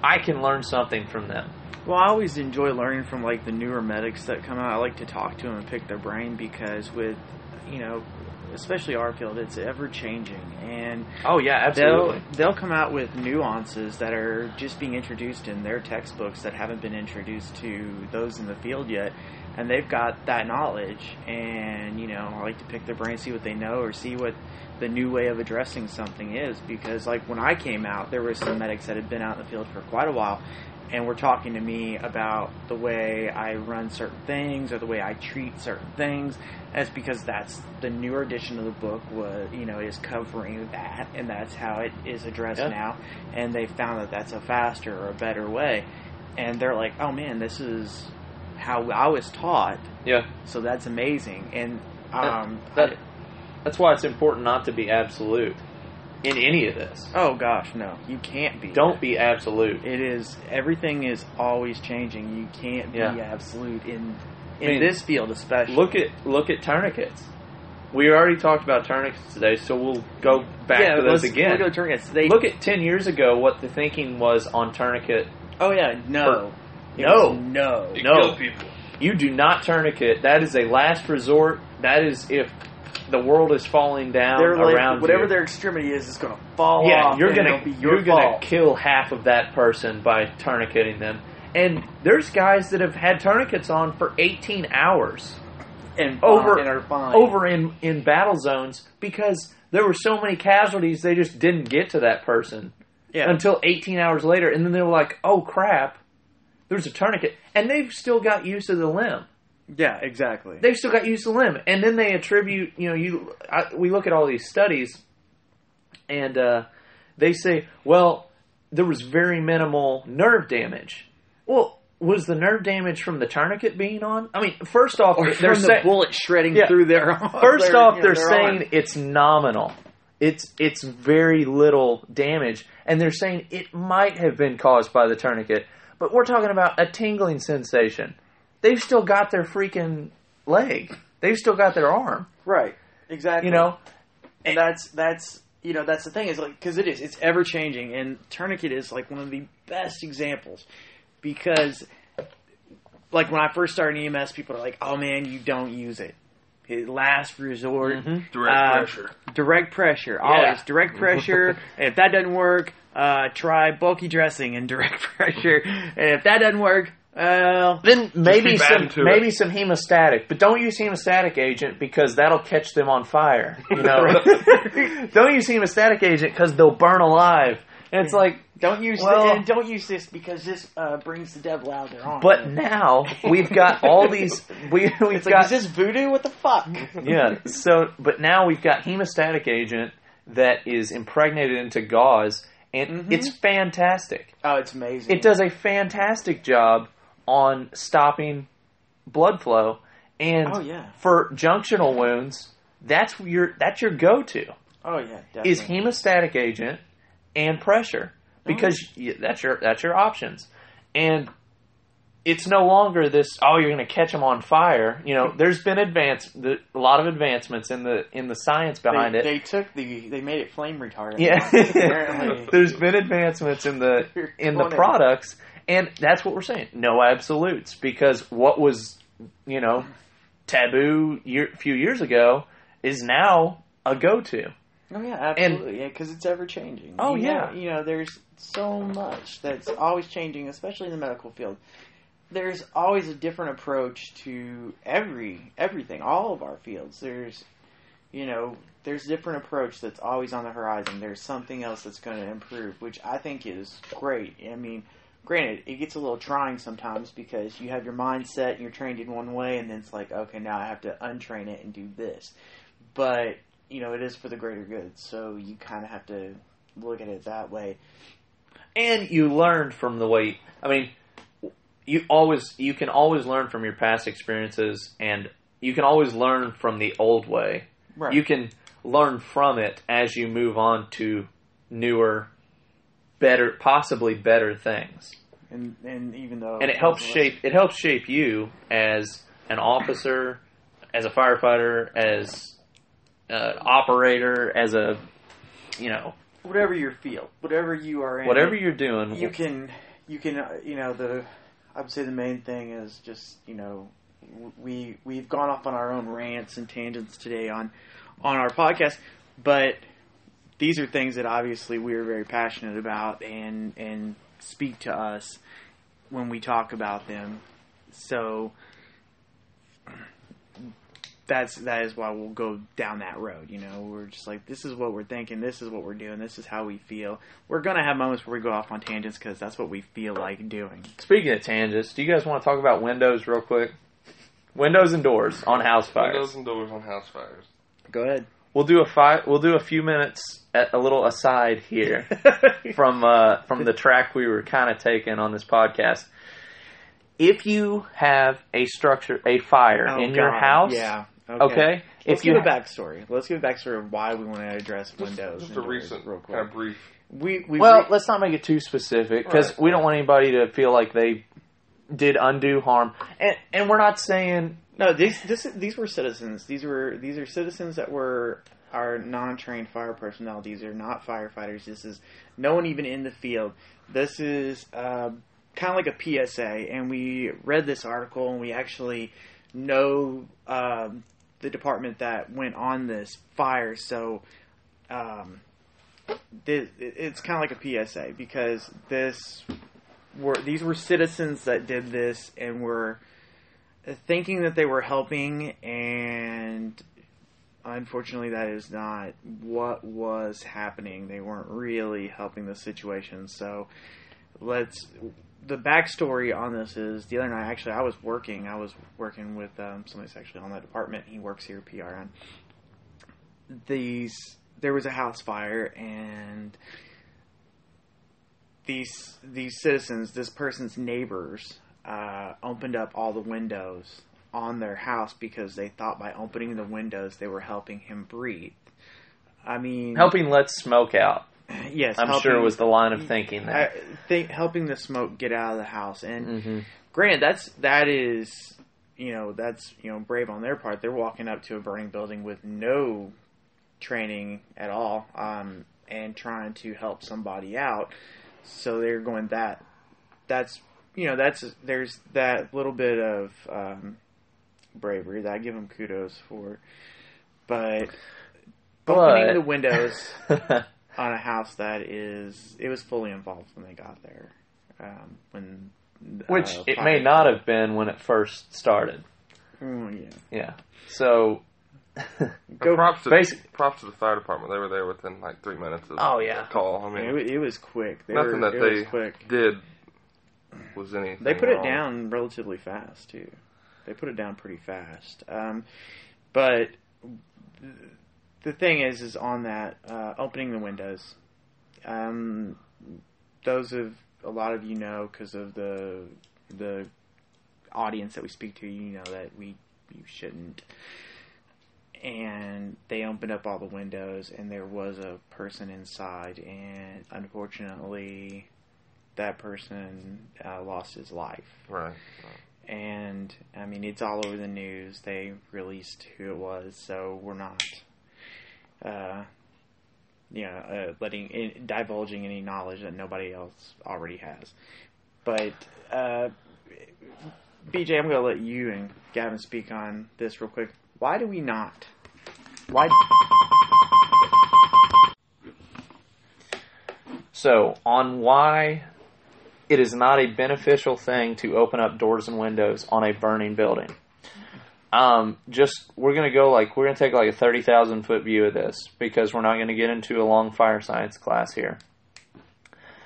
I can learn something from them. Well, I always enjoy learning from like the newer medics that come out. I like to talk to them and pick their brain because with, you know, especially our field, it's ever changing and Oh yeah, absolutely. they'll they'll come out with nuances that are just being introduced in their textbooks that haven't been introduced to those in the field yet. And they've got that knowledge, and you know, I like to pick their brain, see what they know, or see what the new way of addressing something is. Because, like when I came out, there were some medics that had been out in the field for quite a while, and were talking to me about the way I run certain things or the way I treat certain things. That's because that's the newer edition of the book was you know is covering that, and that's how it is addressed Yeah. now. And they found that that's a faster or a better way, and they're like, oh man, this is how I was taught. Yeah. So that's amazing, and um, That, that's why it's important not to be absolute in any of this. oh gosh, no, you can't be. Don't be absolute. It is everything is always changing. You can't be Yeah. absolute in I in mean, this field, especially. Look at look at tourniquets. we already talked about tourniquets today, so we'll go back yeah, to those again. We'll go tourniquets. They, Look at ten years ago what the thinking was on tourniquet. oh yeah, no, No. no. You No. kill people. You do not tourniquet. That is a last resort. That is if the world is falling down They're like, around whatever you. their extremity is, is going to fall yeah, off. you're and gonna it'll be your you're gonna fault. kill half of that person by tourniqueting them. And there's guys that have had tourniquets on for 18 hours and over and are fine. over in in battle zones because there were so many casualties they just didn't get to that person yeah. until 18 hours later and then they were like oh crap there's a tourniquet and they've still got use of the limb yeah, exactly. they've still got use of the limb and then they attribute you know you I, we look at all these studies and uh, they say well there was very minimal nerve damage well was the nerve damage from the tourniquet being on i mean first off or they're from the bullet shredding Yeah. through their First their, off, you know, they're saying arm. it's nominal. It's it's very little damage, and they're saying it might have been caused by the tourniquet. But we're talking about a tingling sensation. They've still got their freaking leg. They've still got their arm. right, exactly. You know, and that's that's you know that's the thing is like because it is it's ever changing and tourniquet is like one of the best examples because like when I first started in EMS, people are like, "Oh man, you don't use it." It last resort, Mhm. Direct Uh, pressure. direct pressure, Yeah. always direct pressure. and if that doesn't work, uh, try bulky dressing and direct pressure. And if that doesn't work, well, then maybe some maybe it. some hemostatic, but don't use hemostatic agent because that'll catch them on fire. You know, don't use hemostatic agent because they'll burn alive. And it's like don't use Well- and don't use this because this uh, brings the devil out of their arm. But now we've got all these. We like, got is this voodoo? What the fuck? yeah. So, but now we've got hemostatic agent that is impregnated into gauze, and Mhm. it's fantastic. Oh, it's amazing. It does a fantastic job on stopping blood flow, and Oh yeah. for junctional wounds, that's your that's your go to Oh yeah. Definitely. is hemostatic agent and pressure because y that's your that's your options and it's no longer this oh you're going to catch them on fire you know there's been advance the, a lot of advancements in the in the science behind they, it They took the. They made it flame retardant. yeah Apparently. there's been advancements in the in the products and that's what we're saying no absolutes because what was you know taboo year, few years ago is now a go-to Oh yeah, absolutely. yeah, because it's ever changing. Oh, You know- yeah. you know, there's so much that's always changing, especially in the medical field. There's always a different approach to every everything, all of our fields. There's, you know, there's different approach that's always on the horizon. There's something else that's going to improve, which I think is great. I mean, granted, it gets a little trying sometimes because you have your mindset and you're trained in one way, and then it's like, okay, now I have to untrain it and do this. But you know, it is for the greater good, so you kind of have to look at it that way. and you learned from the way i mean you always you can always learn from your past experiences and you can always learn from the old way Right. you can learn from it as you move on to newer better possibly better things and and even though and it helps shape it helps shape you as an officer as a firefighter as uh, operator as a you know whatever your field, whatever you are in, whatever you're doing you can you can uh, you know the I would say the main thing is just you know we we've gone off on our own rants and tangents today on on our podcast, but these are things that obviously we are very passionate about and and speak to us when we talk about them. So that's that is why we'll go down that road. You know, we're just like this is what we're thinking, this is what we're doing, this is how we feel. We're gonna have moments where we go off on tangents because that's what we feel like doing. Speaking of tangents, do you guys want to talk about windows real quick? Windows and doors on house fires. Windows and doors on house fires. Go ahead. We'll do a five. We'll do a few minutes at a little aside here from uh, from the track we were kind of taking on this podcast. If you have a structure, a fire Oh, in your God. house, yeah. Okay. Let's if you give a backstory. Let's give a backstory of why we want to address windows. Just a recent, real quick. kind of brief. We we well, re- let's not make it too specific because Right. we don't want anybody to feel like they did undue harm, and and we're not saying No, these this, these were citizens. These were these are citizens that were are non-trained fire personnel. These are not firefighters. This is no one even in the field. This is uh, kind of like a PSA. And we read this article, and we actually know um, the department that went on this fire. So um, this, it's kind of like a PSA because this were these were citizens that did this and were thinking that they were helping and unfortunately that is not what was happening they weren't really helping the situation so let's the backstory on this is the other night actually i was working i was working with um, that's actually on that department he works here prn these there was a house fire and these these citizens this person's neighbors uh, opened up all the windows on their house because they thought by opening the windows they were helping him breathe. I mean, Helping let smoke out. Yes, I'm helping- sure was the line of thinking there. think helping the smoke get out of the house. And hmm granted, that's that is you know that's you know brave on their part. They're walking up to a burning building with no training at all, um, and trying to help somebody out. So they're going that. That's you know that's there's that little bit of um, bravery that I give them kudos for, but. Opening But- the windows on a house that is it was fully involved when they got there. Um, when Which uh, it may not have been when it first started. Mm, yeah. Yeah. So. Go- props to basic- props to the fire department. They were there within like three minutes of Oh, yeah. the call. I I mean, mean, it, it was quick. They nothing were, that it they was quick. did was anything. They put it down relatively fast too. They put it down pretty fast. Um, but th- the thing is, is on that uh, opening the windows. Um, those of a lot of you know because of the the audience that we speak to, you know that we you shouldn't. And they opened up all the windows, and there was a person inside, and unfortunately, that person uh, lost his life. Right. And I mean, it's all over the news. They released who it was, so we're not, uh, you know, uh, letting in, divulging any knowledge that nobody else already has. But uh, BJ, I'm going to let you and Gavan speak on this real quick. Why do we not? Why? So, on why it is not a beneficial thing to open up doors and windows on a burning building. Um, just we're gonna go like we're gonna take like a thirty thousand foot view of this because we're not gonna get into a long fire science class here.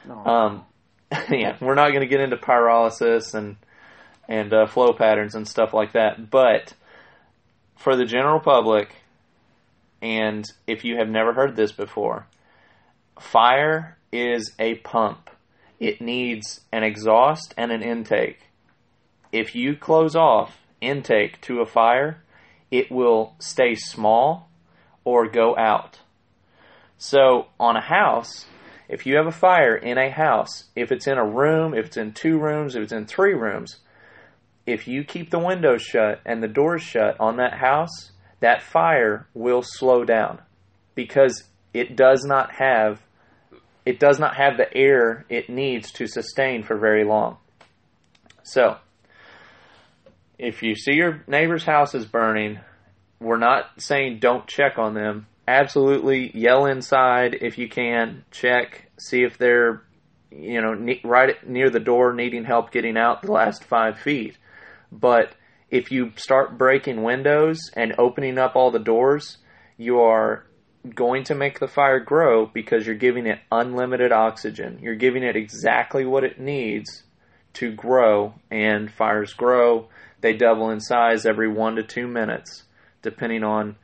No. Um, yeah, we're not gonna get into pyrolysis and and uh, flow patterns and stuff like that. But for the general public, and if you have never heard this before, fire is a pump. It needs an exhaust and an intake. If you close off intake to a fire, it will stay small or go out. So, on a house, if you have a fire in a house, if it's in a room, if it's in two rooms, if it's in three rooms, if you keep the windows shut and the doors shut on that house, that fire will slow down because it does not have it does not have the air it needs to sustain for very long. So, if you see your neighbor's house is burning, we're not saying don't check on them. Absolutely yell inside if you can, check, see if they're you know ne- right near the door needing help getting out the last 5 feet. But if you start breaking windows and opening up all the doors, you are going to make the fire grow because you're giving it unlimited oxygen. You're giving it exactly what it needs to grow, and fires grow. They double in size every one to two minutes, depending on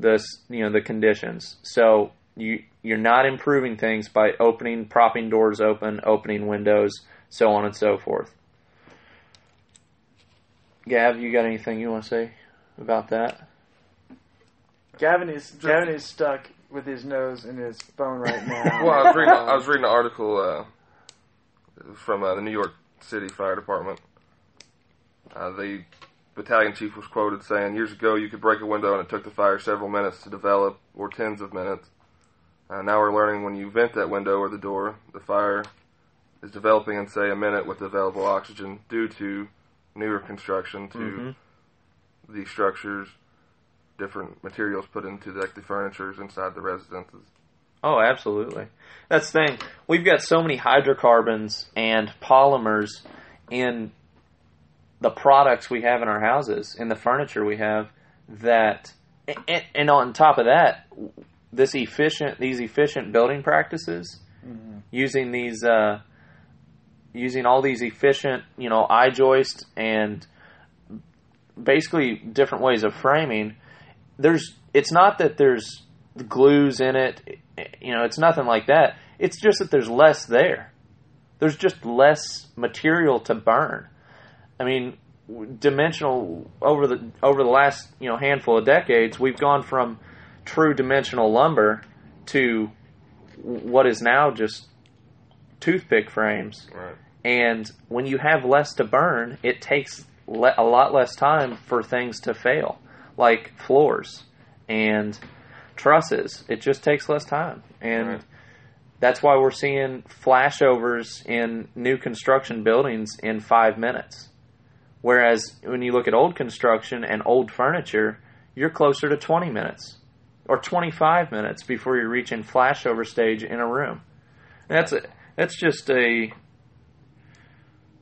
the you know the conditions. So you you're not improving things by opening, propping doors open, opening windows, so on and so forth. Gav, you got anything you want to say about that? Gavan is Gavan is stuck with his nose in his phone right now. Well, I was reading. I was reading an article uh, from uh, the New York City Fire Department. Uh, they battalion chief was quoted saying, "Years ago, you could break a window and it took the fire several minutes to develop, or tens of minutes. Uh, now we're learning when you vent that window or the door, the fire is developing in say a minute with available oxygen due to newer construction to Mhm. the structures, different materials put into like the furnitures inside the residences. Oh, absolutely. That's the thing. We've got so many hydrocarbons and polymers in the products we have in our houses, in the furniture we have, that, and, and on top of that, this efficient, these efficient building practices, using these, uh, using all these efficient, you know, I-joist and basically different ways of framing. There's, it's not that there's glues in it, you know, it's nothing like that. It's just that there's less there. There's just less material to burn. I mean, dimensional over the over the last you know handful of decades, we've gone from true dimensional lumber to what is now just toothpick frames. Right. And when you have less to burn, it takes le- a lot less time for things to fail, like floors and trusses. It just takes less time. And Right. that's why we're seeing flashovers in new construction buildings in five minutes. Whereas when you look at old construction and old furniture, you're closer to 20 minutes or 25 minutes before you're reaching flashover stage in a room. That's a, that's just a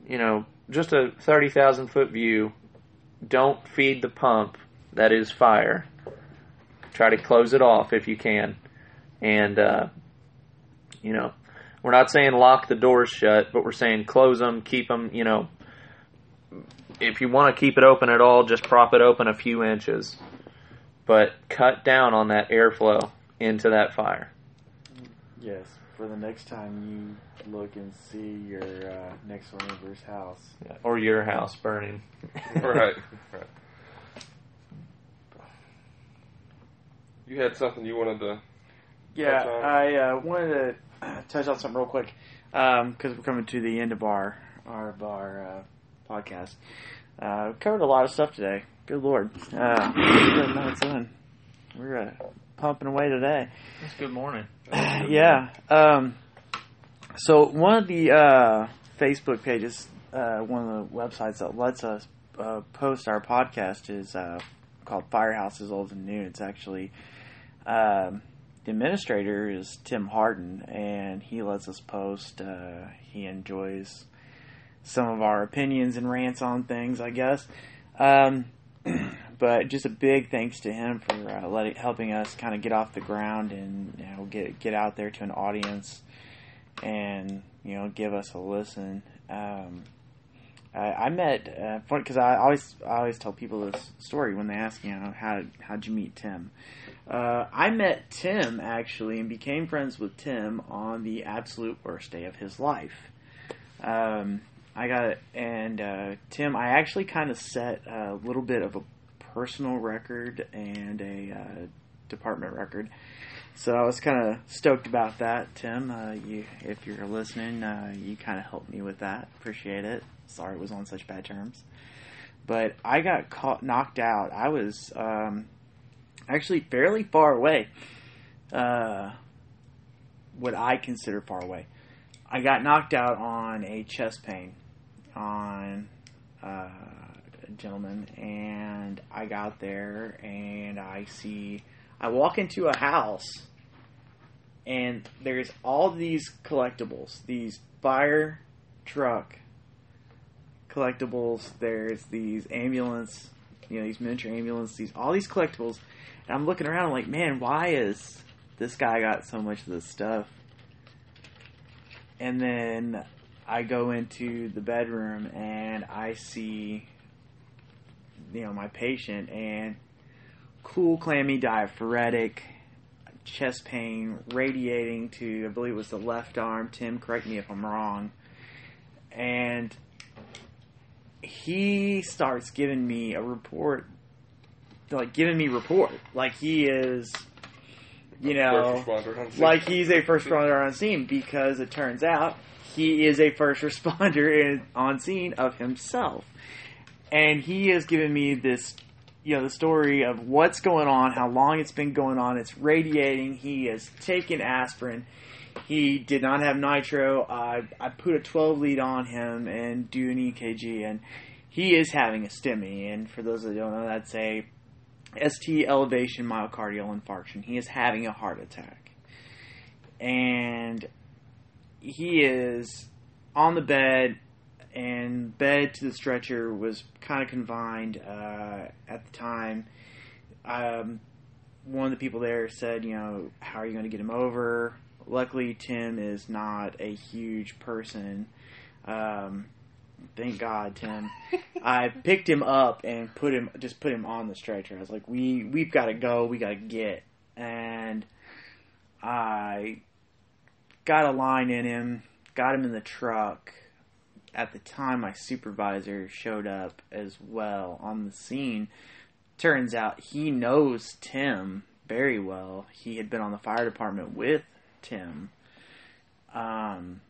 you know, just a 30,000 foot view. Don't feed the pump that is fire. Try to close it off if you can. And, uh, you know, we're not saying lock the doors shut, but we're saying close them, keep them, you know, if you want to keep it open at all, just prop it open a few inches. But cut down on that airflow into that fire. Yes, for the next time you look and see your uh, next door neighbor's house. Or your house burning. right. right. You had something you wanted to. Yeah, Touch on? I uh, wanted to uh, touch on something real quick because we're coming to the end of our our, of our uh, podcast. Uh, covered a lot of stuff today. Good lord, uh, in. We're uh, pumping away today. It's good morning. yeah. Um, so one of the uh, Facebook pages, uh, one of the websites that lets us uh, post our podcast is uh, called Firehouses Old and New. It's actually um, the administrator is Tim Harden, and he lets us post. Uh, he enjoys some of our opinions and rants on things, I guess. Um, but just a big thanks to him for uh, letting helping us kind of get off the ground and you know get get out there to an audience and you know give us a listen. Um, I, I met uh, because I always I always tell people this story when they ask you know how how'd you meet Tim. Uh, I met Tim actually and became friends with Tim on the absolute worst day of his life. Um, I got it. and uh, Tim. I actually kind of set a little bit of a personal record and a uh, department record. So I was kind of stoked about that, Tim. Uh, you, if you're listening, uh, you kind of helped me with that. Appreciate it. Sorry it was on such bad terms, but I got caught knocked out. I was um, actually fairly far away. Uh, what I consider far away. I got knocked out on a chest pain on uh, a gentleman, and I got there and I see. I walk into a house, and there's all these collectibles, these fire truck collectibles. There's these ambulance, you know, these miniature ambulance, these all these collectibles. And I'm looking around, I'm like, man, why is this guy got so much of this stuff? And then I go into the bedroom and I see, you know, my patient and cool, clammy, diaphoretic, chest pain radiating to, I believe it was the left arm. Tim, correct me if I'm wrong. And he starts giving me a report, like giving me report, like he is, you know, First responder on scene. like he's a first responder on scene because it turns out he is a first responder in, on scene of himself. and he has given me this, you know, the story of what's going on, how long it's been going on. It's radiating. He has taken aspirin. He did not have nitro. I I put a 12 lead on him and do an EKG, and he is having a STEMI. And for those that don't know, that's a ST elevation myocardial infarction. He is having a heart attack, and he is on the bed and bed to the stretcher was kind of confined uh, at the time. Um, one of the people there said, you know, how are you going to get him over? Luckily, Tim is not a huge person. Um, thank God, Tim. I picked him up and put him, just put him on the stretcher. I was like, we we've got to go, we got to get, and I got a line in him, got him in the truck at the time my supervisor showed up as well on the scene. Turns out he knows Tim very well. He had been on the fire department with Tim. Um,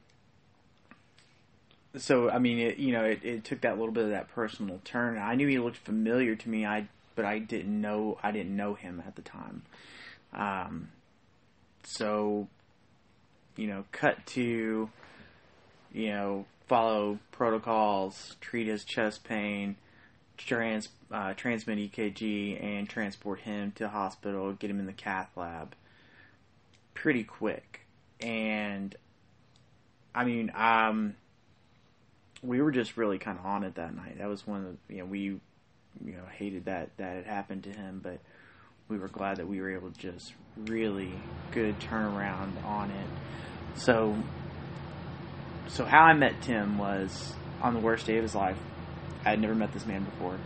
so I mean, it, you know, it, it took that little bit of that personal turn. I knew he looked familiar to me. I but I didn't know I didn't know him at the time. Um, so you know, cut to you know follow protocols, treat his chest pain, trans uh, transmit EKG, and transport him to hospital, get him in the cath lab pretty quick. And I mean, um, we were just really kind of on it that night. That was one of the, you know we you know hated that that had happened to him, but we were glad that we were able to just really good turnaround on it. So so how I met Tim was on the worst day of his life. I had never met this man before.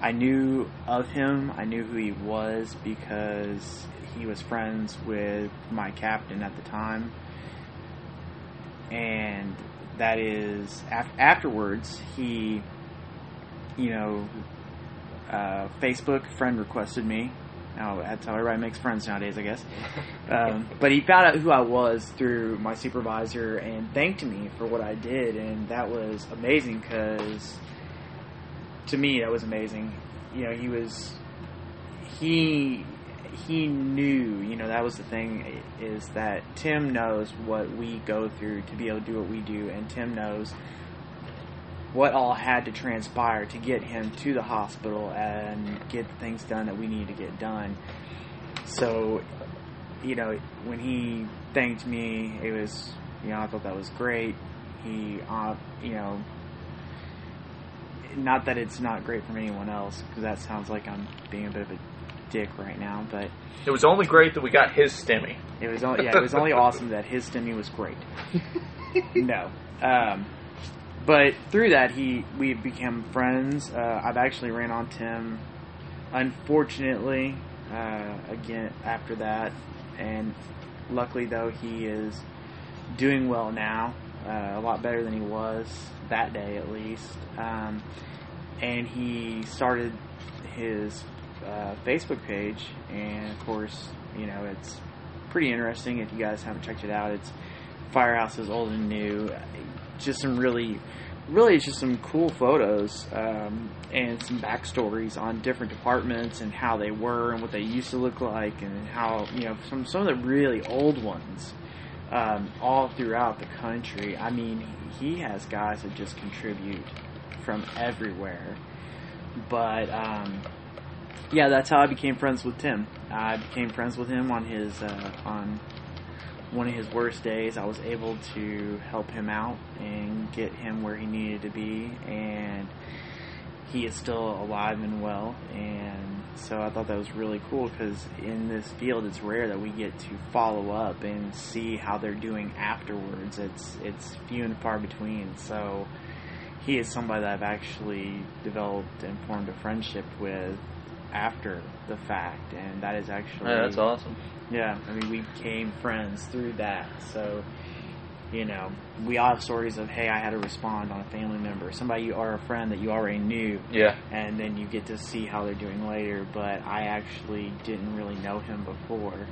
I knew of him. I knew who he was because he was friends with my captain at the time. And that is af- afterwards he, you know, uh, Facebook friend requested me now that's how everybody makes friends nowadays, I guess. Um, but he found out who I was through my supervisor and thanked me for what I did, and that was amazing because to me that was amazing. You know, he was he he knew. You know, that was the thing is that Tim knows what we go through to be able to do what we do, and Tim knows what all had to transpire to get him to the hospital and get things done that we needed to get done. So, you know, when he thanked me, it was, you know, I thought that was great. He, uh, you know, not that it's not great from anyone else, because that sounds like I'm being a bit of a dick right now, but it was only great that we got his STEMI. It was only yeah, it was only awesome that his STEMI was great. no, um, but through that, he we became friends. Uh, I've actually ran on Tim, unfortunately, uh, again after that, and luckily though he is doing well now, uh, a lot better than he was that day at least. Um, and he started his uh, Facebook page, and of course, you know it's pretty interesting if you guys haven't checked it out. It's Firehouses Old and New just some really, really it's just some cool photos um, and some backstories on different departments and how they were and what they used to look like and how you know some some of the really old ones um, all throughout the country. I mean, he has guys that just contribute from everywhere, but. Um, yeah, that's how I became friends with Tim. I became friends with him on his uh, on one of his worst days, I was able to help him out and get him where he needed to be, and he is still alive and well. And so I thought that was really cool because in this field, it's rare that we get to follow up and see how they're doing afterwards. It's it's few and far between. So he is somebody that I've actually developed and formed a friendship with after the fact, and that is actually yeah, that's awesome. Yeah, I mean, we became friends through that. So, you know, we all have stories of, hey, I had to respond on a family member, somebody you are a friend that you already knew. Yeah. And then you get to see how they're doing later. But I actually didn't really know him before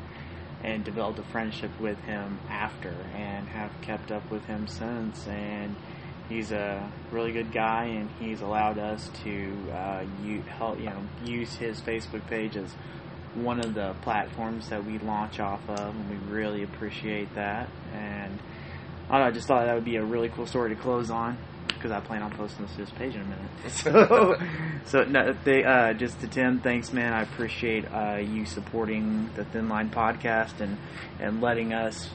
and developed a friendship with him after and have kept up with him since and he's a really good guy, and he's allowed us to uh, help you know use his Facebook page as one of the platforms that we launch off of, and we really appreciate that. And I don't know, I just thought that would be a really cool story to close on because I plan on posting this to page in a minute. So, so no, they, uh, just to Tim, thanks, man. I appreciate uh, you supporting the Thin Line podcast and and letting us,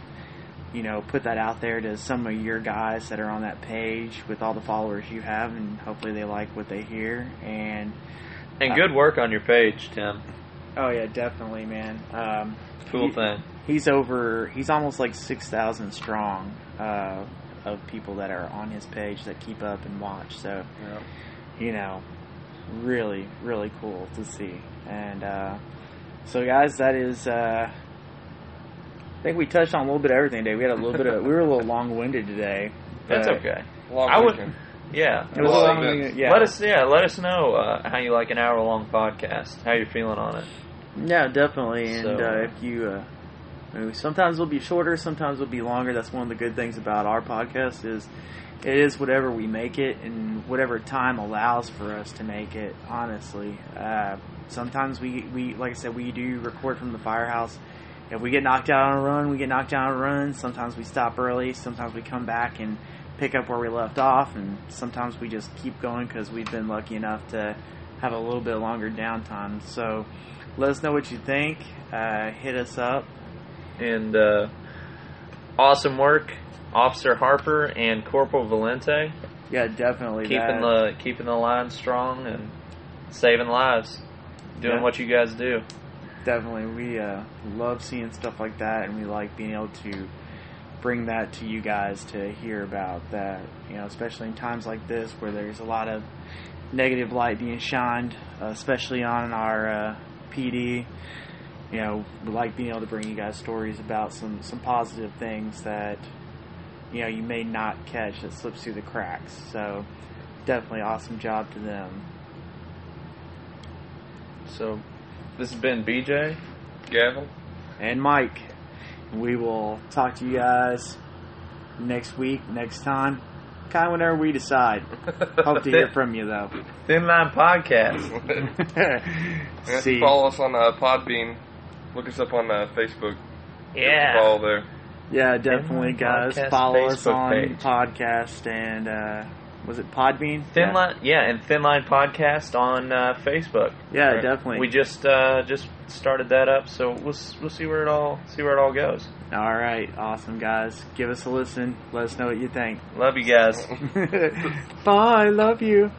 you know, put that out there to some of your guys that are on that page with all the followers you have, and hopefully they like what they hear. And And good work on your page, Tim. oh yeah, definitely, man. Um, Cool he- thing. he's over he's almost like 6000 strong uh, of people that are on his page that keep up and watch so you know really really cool to see and uh, so guys that is uh, i think we touched on a little bit of everything today we had a little bit of we were a little long-winded today That's okay. Long I would- Yeah. it was long yeah Let us yeah, let us know uh, how you like an hour long podcast. How you're feeling on it. Yeah, definitely. And So- uh, if you, uh, I mean, sometimes it'll be shorter, sometimes it'll be longer. That's one of the good things about our podcast is it is whatever we make it and whatever time allows for us to make it. Honestly, uh, sometimes we we like I said we do record from the firehouse. If we get knocked out on a run, we get knocked out on a run. Sometimes we stop early. Sometimes we come back and pick up where we left off, and sometimes we just keep going because we've been lucky enough to have a little bit longer downtime. So let us know what you think. Uh, hit us up. And uh, awesome work, Officer Harper and Corporal Valente, Yeah, definitely. keeping that. the keeping the line strong and saving lives, doing Yeah. what you guys do. Definitely we uh, love seeing stuff like that, and we like being able to bring that to you guys to hear about that. You know, especially in times like this where there's a lot of negative light being shined, uh, especially on our uh, PD. You know, we like being able to bring you guys stories about some some positive things that you know you may not catch that slips through the cracks. So definitely awesome job to them. So this has been BJ. Gavan. and Mike. We will talk to you guys next week, next time, kind of whenever we decide. Hope to hear from you though. Thin Line Podcast. And See, follow us on uh, Podbean. Look us up on uh, Facebook. Give us a Yeah. Follow there. yeah, definitely, guys. Podcast Follow us on page. podcast and uh, was it Podbean? Thin yeah. Line, yeah, and Thin Line Podcast on uh, Facebook. Yeah, Right. definitely. We just uh, just started that up, so we'll we'll see where it all see where it all goes. All right, awesome guys. Give us a listen. Let us know what you think. Love you guys. Bye. Love you.